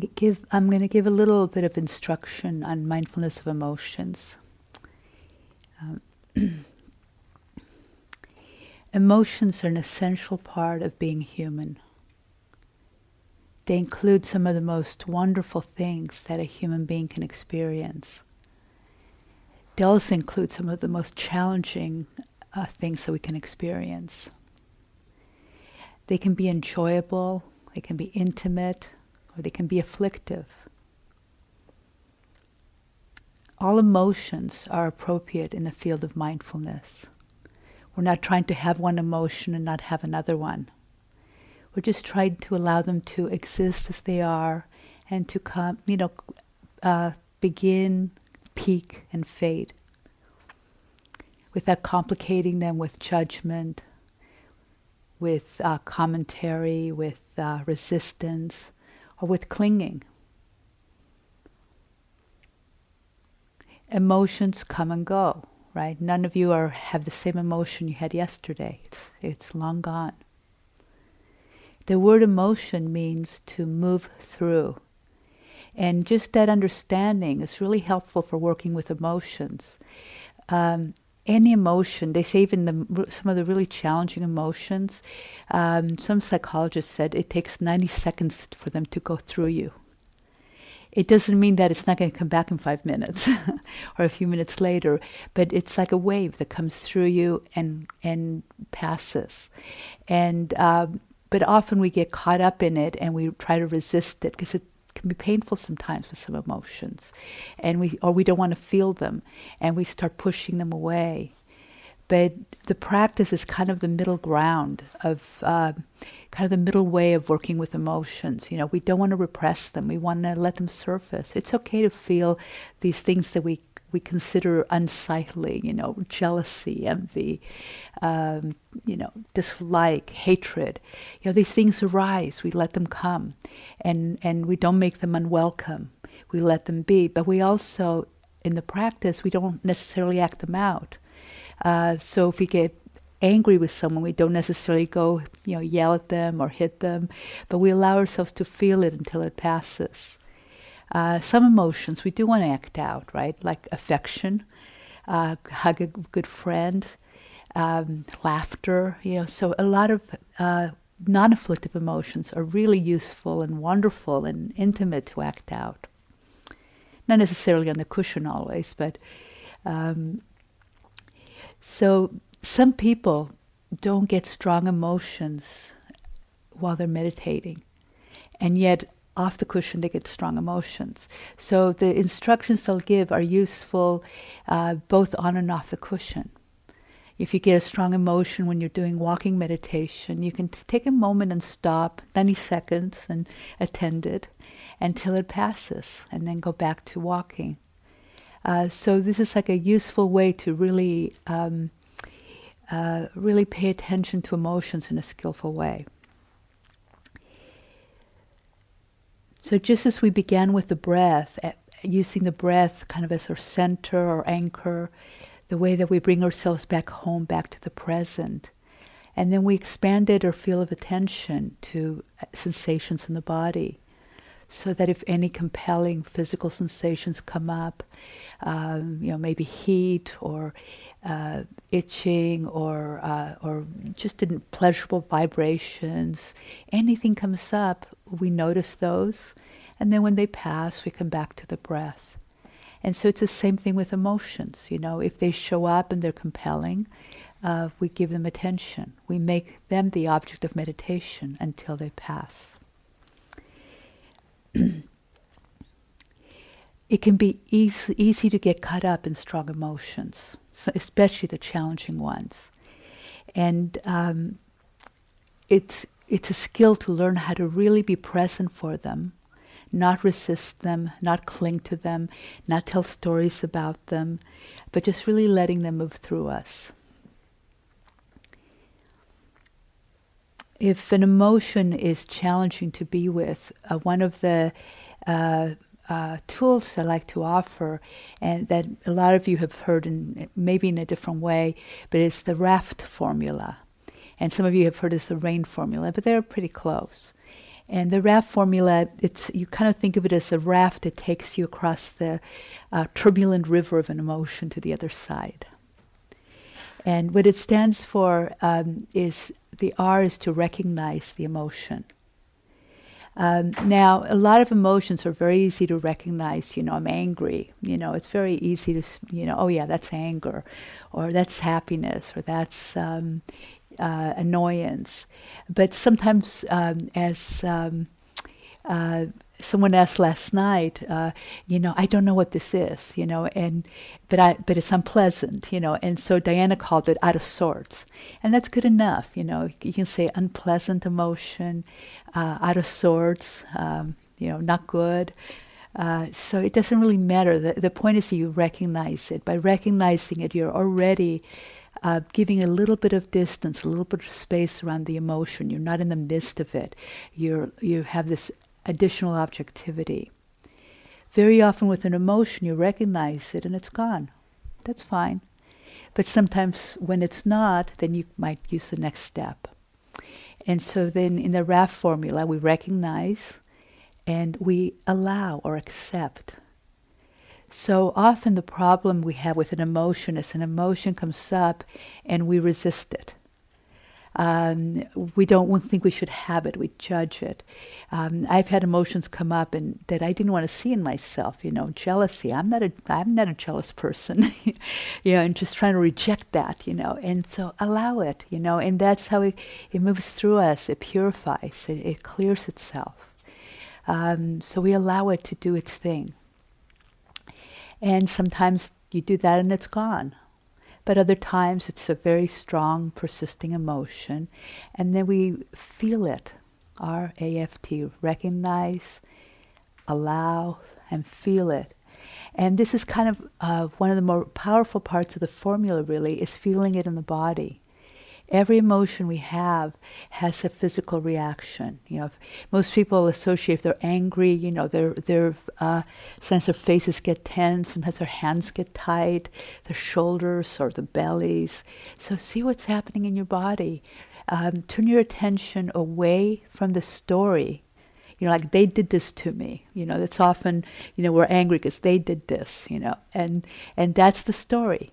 Give, I'm going to give a little bit of instruction on mindfulness of emotions. Um, emotions are an essential part of being human. They include some of the most wonderful things that a human being can experience. They also include some of the most challenging uh, things that we can experience. They can be enjoyable, they can be intimate, or they can be afflictive. All emotions are appropriate in the field of mindfulness. We're not trying to have one emotion and not have another one. We're just trying to allow them to exist as they are and to come, you know, uh, begin, peak, and fade without complicating them with judgment, with uh, commentary, with uh, resistance, or with clinging. Emotions come and go, right? None of you are have the same emotion you had yesterday. It's, it's long gone. The word emotion means to move through. And just that understanding is really helpful for working with emotions. Um, any emotion, they say even the, some of the really challenging emotions, um, some psychologists said it takes 90 seconds for them to go through you. It doesn't mean that it's not going to come back in five minutes or a few minutes later, but it's like a wave that comes through you and and passes. And um, but often we get caught up in it and we try to resist it because it can be painful sometimes with some emotions. And we or we don't want to feel them and we start pushing them away. But the practice is kind of the middle ground of uh, kind of the middle way of working with emotions. You know we don't want to repress them. We want to let them surface. It's okay to feel these things that we we consider unsightly, you know, jealousy, envy, um, you know, dislike, hatred. You know, these things arise. We let them come, and and we don't make them unwelcome. We let them be, but we also, in the practice, we don't necessarily act them out. Uh, so if we get angry with someone, we don't necessarily go, you know, yell at them or hit them, but we allow ourselves to feel it until it passes. Uh, some emotions we do want to act out, right? Like affection, uh, hug a good friend, um, laughter. You know, so a lot of uh, non-afflictive emotions are really useful and wonderful and intimate to act out. Not necessarily on the cushion always, but um, so some people don't get strong emotions while they're meditating, and yet off the cushion, they get strong emotions. So the instructions they'll give are useful uh, both on and off the cushion. If you get a strong emotion when you're doing walking meditation, you can t- take a moment and stop 90 seconds and attend it until it passes, and then go back to walking. Uh, so this is like a useful way to really, um, uh, really pay attention to emotions in a skillful way. So just as we began with the breath, using the breath kind of as our center or anchor, the way that we bring ourselves back home, back to the present. And then we expanded our field of attention to eh, sensations in the body so that if any compelling physical sensations come up, um, you know, maybe heat or uh, itching or uh, or just pleasurable vibrations, anything comes up, we notice those, and then when they pass, we come back to the breath. And so it's the same thing with emotions. You know, if they show up and they're compelling, uh, we give them attention. We make them the object of meditation until they pass. it can be easy, easy to get caught up in strong emotions, so especially the challenging ones. And um, it's it's a skill to learn how to really be present for them, not resist them, not cling to them, not tell stories about them, but just really letting them move through us. If an emotion is challenging to be with, uh, one of the uh, uh, tools I like to offer, and that a lot of you have heard in maybe in a different way, but it's the RAFT formula and some of you have heard of the RAIN formula, but they're pretty close. And the raft formula, it's you kind of think of it as a raft that takes you across the uh, turbulent river of an emotion to the other side. And what it stands for um, is the R is to recognize the emotion. Um, now, a lot of emotions are very easy to recognize. You know, I'm angry. You know, it's very easy to, you know, oh yeah, that's anger, or that's happiness, or that's, um, uh, annoyance. But sometimes, um, as um, uh, someone asked last night, uh, you know, I don't know what this is, you know, and but I but it's unpleasant, you know, and so Diana called it out of sorts, and that's good enough, you know. You can say unpleasant emotion, uh, out of sorts, um, you know, not good. Uh, so it doesn't really matter. The, the point is that you recognize it. By recognizing it, you're already uh, giving a little bit of distance, a little bit of space around the emotion. You're not in the midst of it. You're you have this additional objectivity. Very often with an emotion, you recognize it and it's gone. That's fine. But sometimes when it's not, then you might use the next step. And so then in the RAFT formula, we recognize and we allow or accept so often the problem we have with an emotion is an emotion comes up and we resist it. Um, we don't think we should have it. We judge it. Um, I've had emotions come up and that I didn't want to see in myself. You know, jealousy. I'm not a I'm not a jealous person. you know, and just trying to reject that. You know, and so allow it. You know, and that's how it, it moves through us. It purifies. It, it clears itself. Um, so we allow it to do its thing. And sometimes you do that and it's gone. But other times it's a very strong, persisting emotion. And then we feel it. R A F T, recognize, allow, and feel it. And this is kind of uh, one of the more powerful parts of the formula, really, is feeling it in the body every emotion we have has a physical reaction. You know, most people associate if they're angry, you know, their their uh, sense of faces get tense, sometimes their hands get tight, their shoulders or the bellies. So see what's happening in your body. Um, turn your attention away from the story. You know, like they did this to me. You know, it's often you know we're angry because they did this. You know, and and that's the story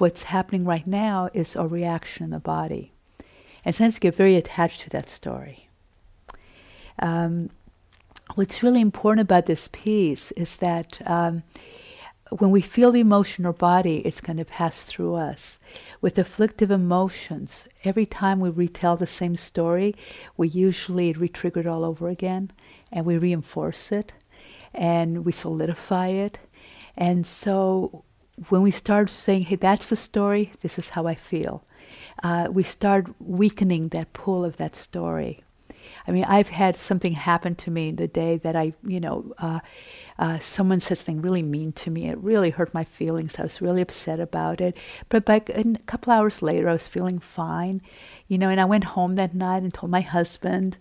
what's happening right now is a reaction in the body. And sometimes get very attached to that story. Um, what's really important about this piece is that um, when we feel the emotion or body, it's going to pass through us. With afflictive emotions, every time we retell the same story, we usually re-trigger it all over again, and we reinforce it, and we solidify it. And so when we start saying, hey, that's the story, this is how I feel, uh, we start weakening that pull of that story. I mean, I've had something happen to me the day that I, you know, uh, uh, someone said something really mean to me. It really hurt my feelings. I was really upset about it. But by, a couple hours later, I was feeling fine, you know. And I went home that night and told my husband,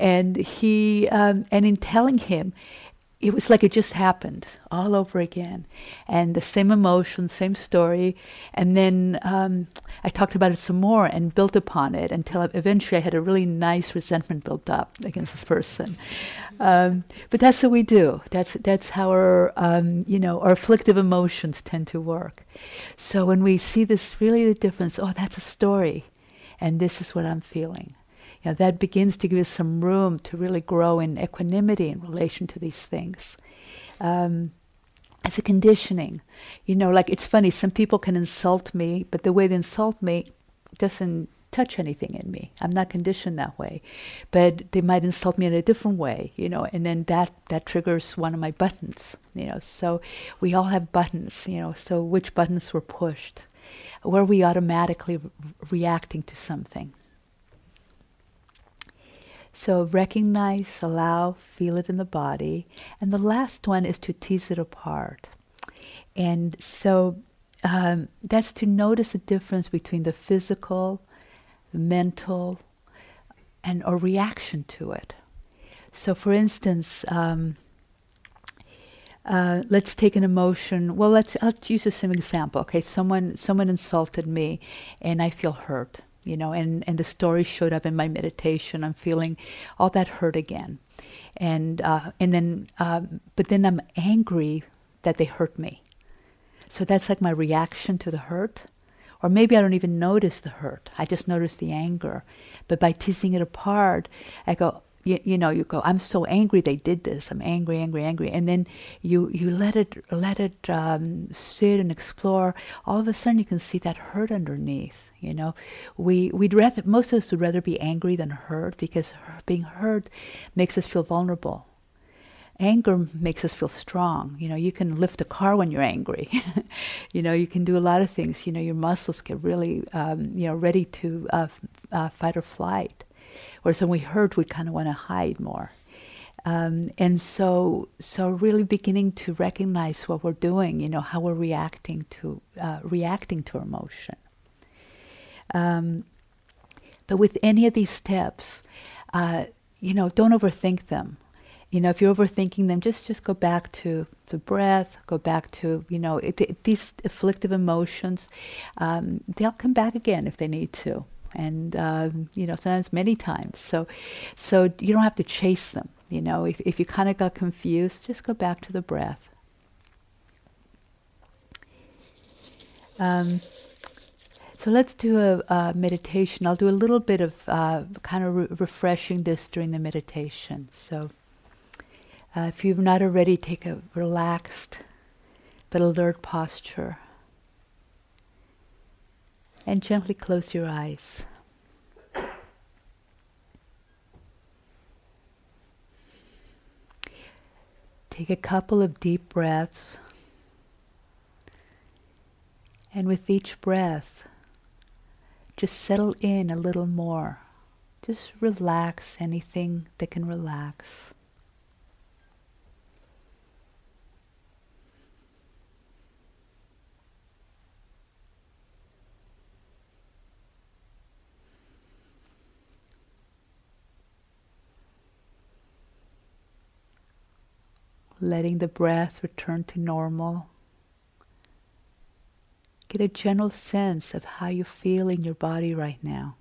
and he, um, and in telling him, it was like it just happened all over again. And the same emotion same story. And then um, i talked about it some more and built upon it until eventually i had a really nice resentment built up against this person. Um, but that's what we do. That's that's how our um, you know our afflictive emotions tend to work. So when we see this really the difference oh that's a story. And this is what i'm feeling you know, that begins to give us some room to really grow in equanimity in relation to these things. Um, as a conditioning, you know, like it's funny, some people can insult me, but the way they insult me doesn't touch anything in me. I'm not conditioned that way. But they might insult me in a different way, you know, and then that, that triggers one of my buttons, you know. So we all have buttons, you know, so which buttons were pushed? Were we automatically re- reacting to something? So recognize, allow, feel it in the body. And the last one is to tease it apart. And so um, that's to notice the difference between the physical, mental, and a reaction to it. So, for instance, um, uh, let's take an emotion. Well, let's let's use the same example. Okay, someone someone insulted me, and I feel hurt you know, and, and the story showed up in my meditation. I'm feeling all that hurt again. And, uh, and then, um, but then I'm angry that they hurt me. So that's like my reaction to the hurt. Or maybe I don't even notice the hurt. I just notice the anger. But by teasing it apart, I go, you, you know, you go, I'm so angry they did this. I'm angry, angry, angry. And then you, you let it, let it um, sit and explore. All of a sudden you can see that hurt underneath. You know, we, we'd rather, most of us would rather be angry than hurt because being hurt makes us feel vulnerable anger makes us feel strong. You know, you can lift a car when you're angry. you know, you can do a lot of things. You know, your muscles get really, um, you know, ready to uh, uh, fight or flight. Whereas when we hurt, we kind of want to hide more. Um, and so, so really beginning to recognize what we're doing. You know, how we're reacting to uh, reacting to emotion. Um, but with any of these steps, uh, you know, don't overthink them you know, if you're overthinking them, just just go back to the breath. Go back to you know it, it, these afflictive emotions. Um, they'll come back again if they need to, and um, you know sometimes many times. So, so you don't have to chase them. You know, if if you kind of got confused, just go back to the breath. Um, so let's do a, a, meditation. I'll do a little bit of uh, kind of re- refreshing this during the meditation. So. Uh, if you've not already, take a relaxed but alert posture and gently close your eyes. Take a couple of deep breaths, and with each breath, just settle in a little more. Just relax anything that can relax. letting the breath return to normal. Get a general sense of how you feel in your body right now.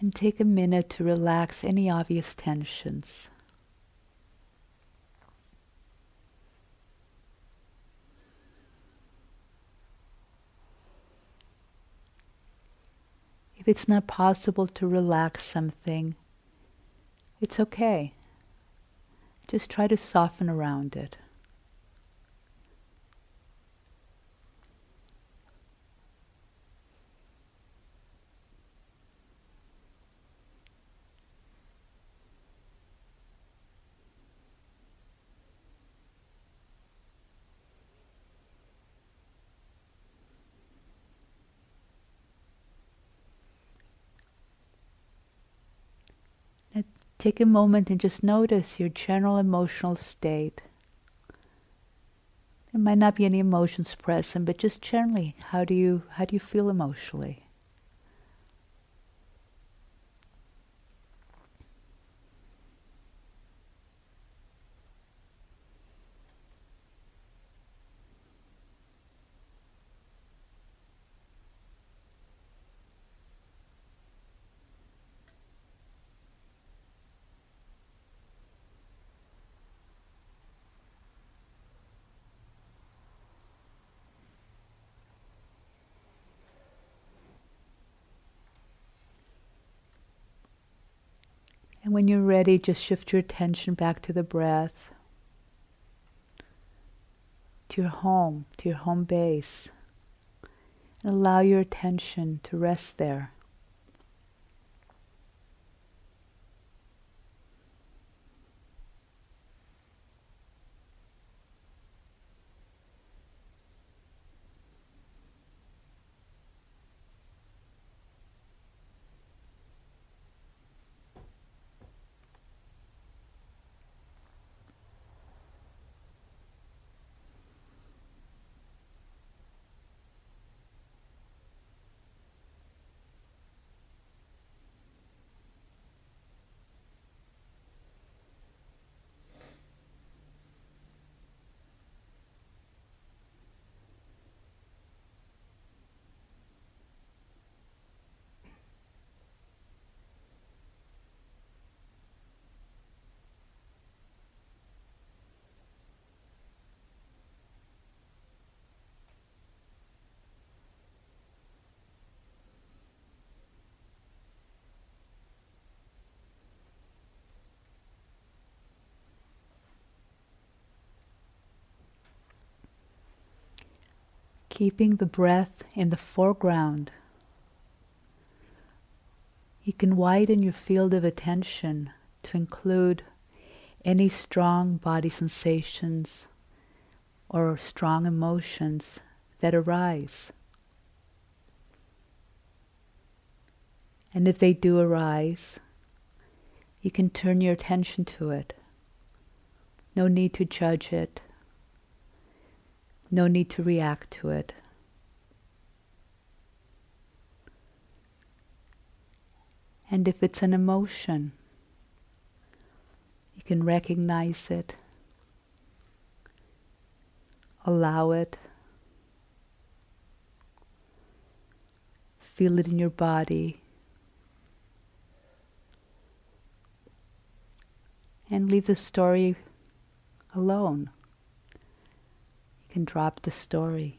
And take a minute to relax any obvious tensions. If it's not possible to relax something, it's okay. Just try to soften around it. Take a moment and just notice your general emotional state. There might not be any emotions present, but just generally, how do you how do you feel emotionally? And when you're ready, just shift your attention back to the breath, to your home, to your home base, and allow your attention to rest there. Keeping the breath in the foreground. You can widen your field of attention to include any strong body sensations or strong emotions that arise. And if they do arise, you can turn your attention to it. No need to judge it. No need to react to it. And if it's an emotion, you can recognize it, allow it, feel it in your body, and leave the story alone. Can drop the story.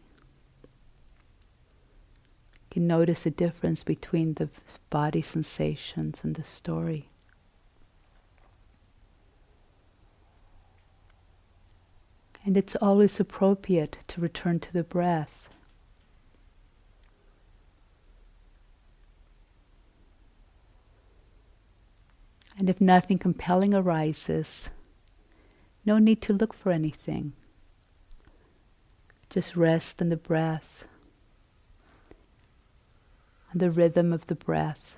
Can notice the difference between the body sensations and the story. And it's always appropriate to return to the breath. And if nothing compelling arises, no need to look for anything. Just rest in the breath, and the rhythm of the breath.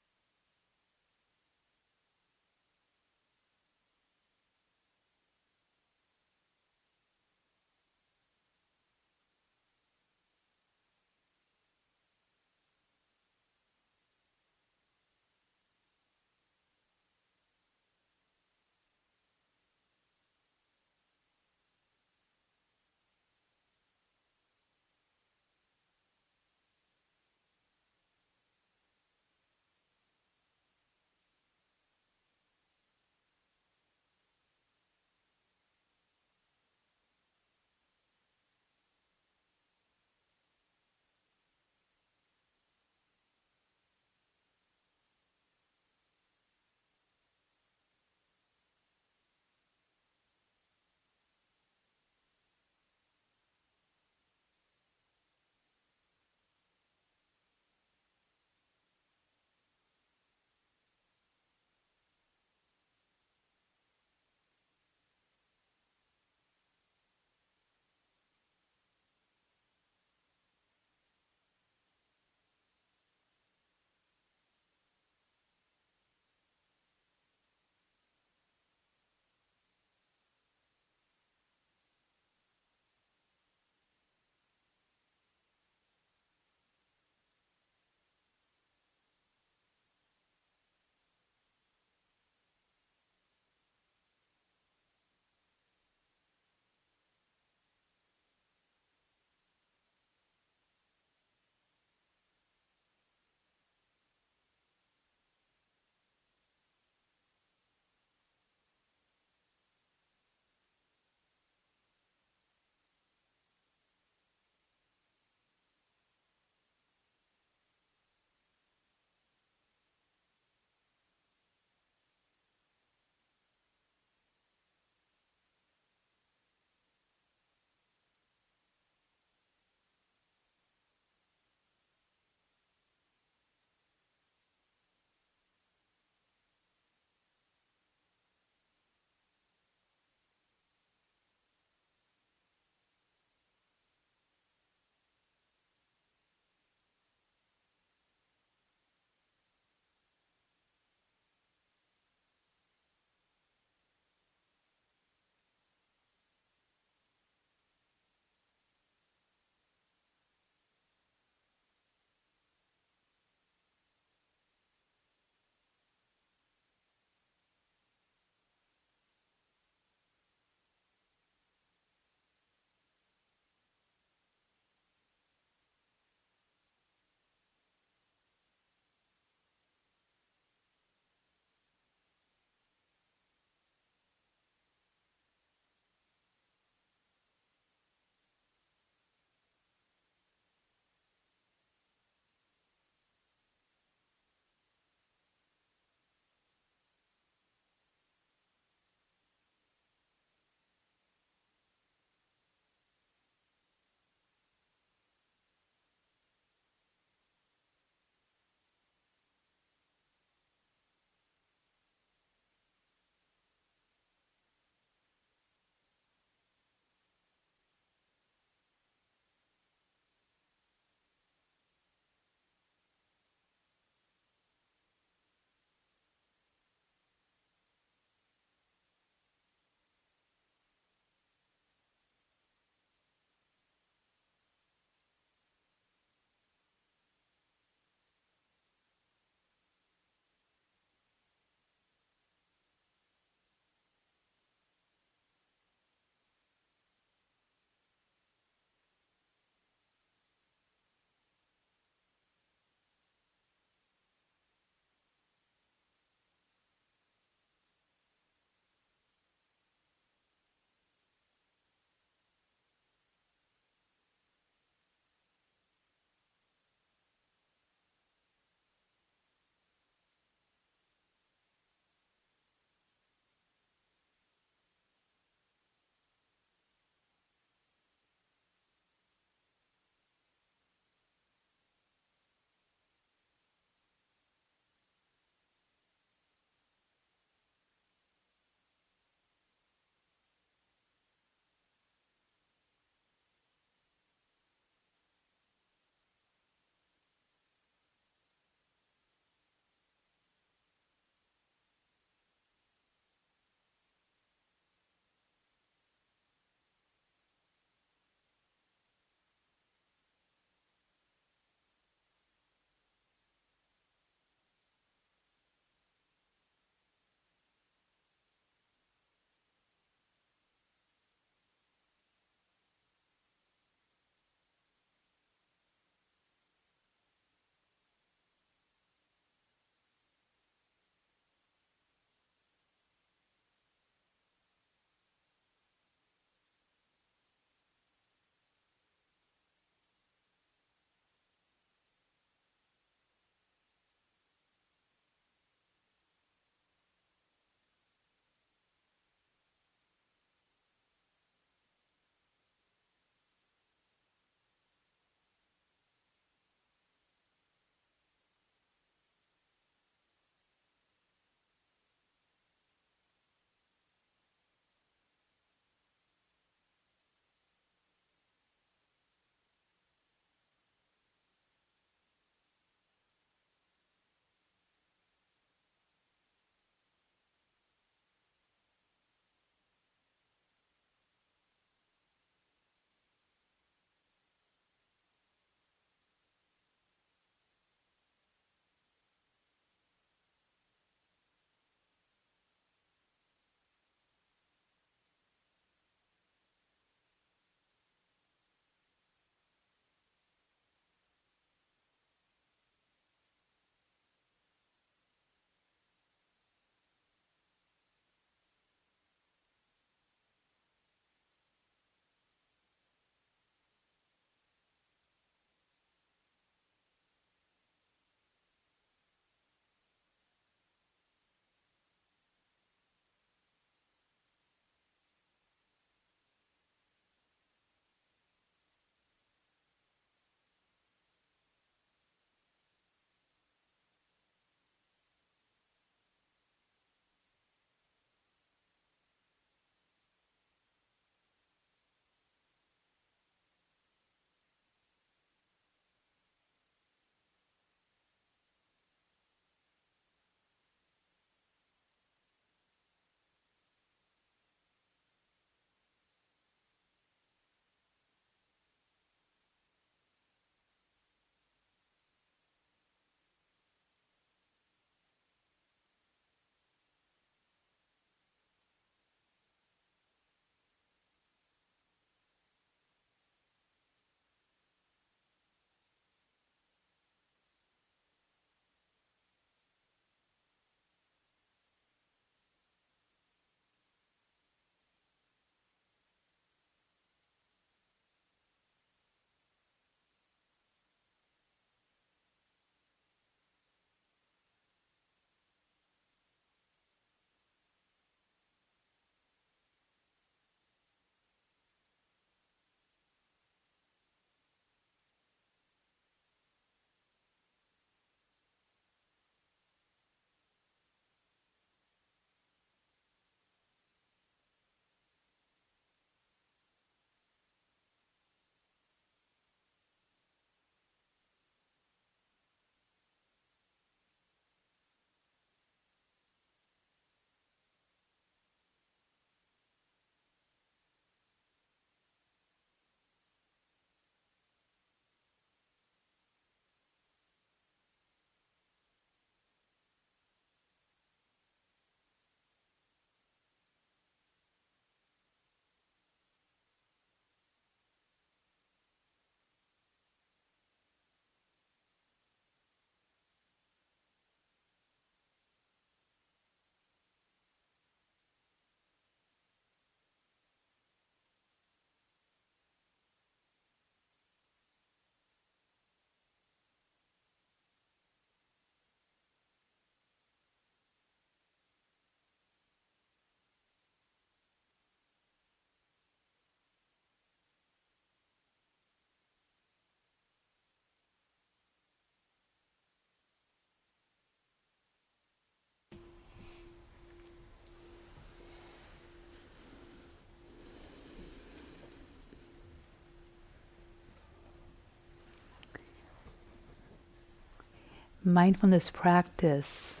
Mindfulness practice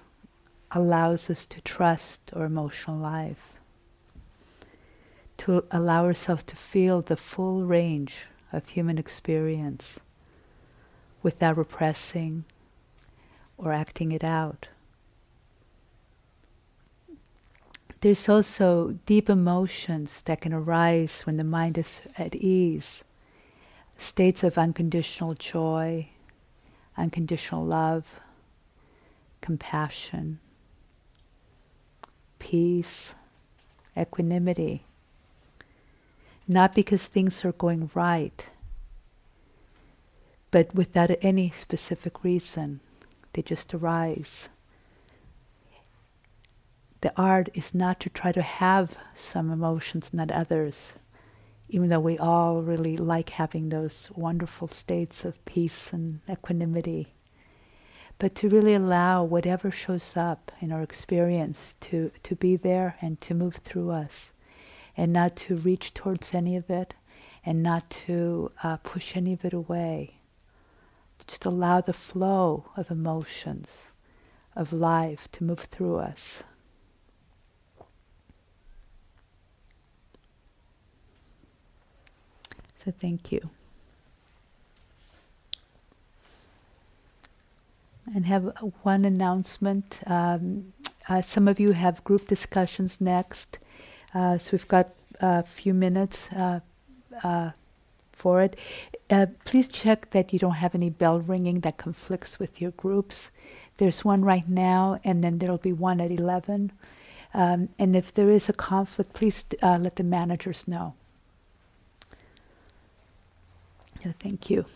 allows us to trust our emotional life, to allow ourselves to feel the full range of human experience without repressing or acting it out. There's also deep emotions that can arise when the mind is at ease, states of unconditional joy, unconditional love, compassion, peace, equanimity. Not because things are going right, but without any specific reason. They just arise. The art is not to try to have some emotions, not others, even though we all really like having those wonderful states of peace and equanimity. But to really allow whatever shows up in our experience to, to be there and to move through us, and not to reach towards any of it, and not to uh, push any of it away just allow the flow of emotions, of life to move through us. So thank you. And have one announcement. Um, uh, some of you have group discussions next, uh, so we've got a few minutes uh, uh for it. Uh, please check that you don't have any bell ringing that conflicts with your groups. There's one right now, and then there'll be one at 11. Um, and if there is a conflict, please uh, let the managers know. So thank you.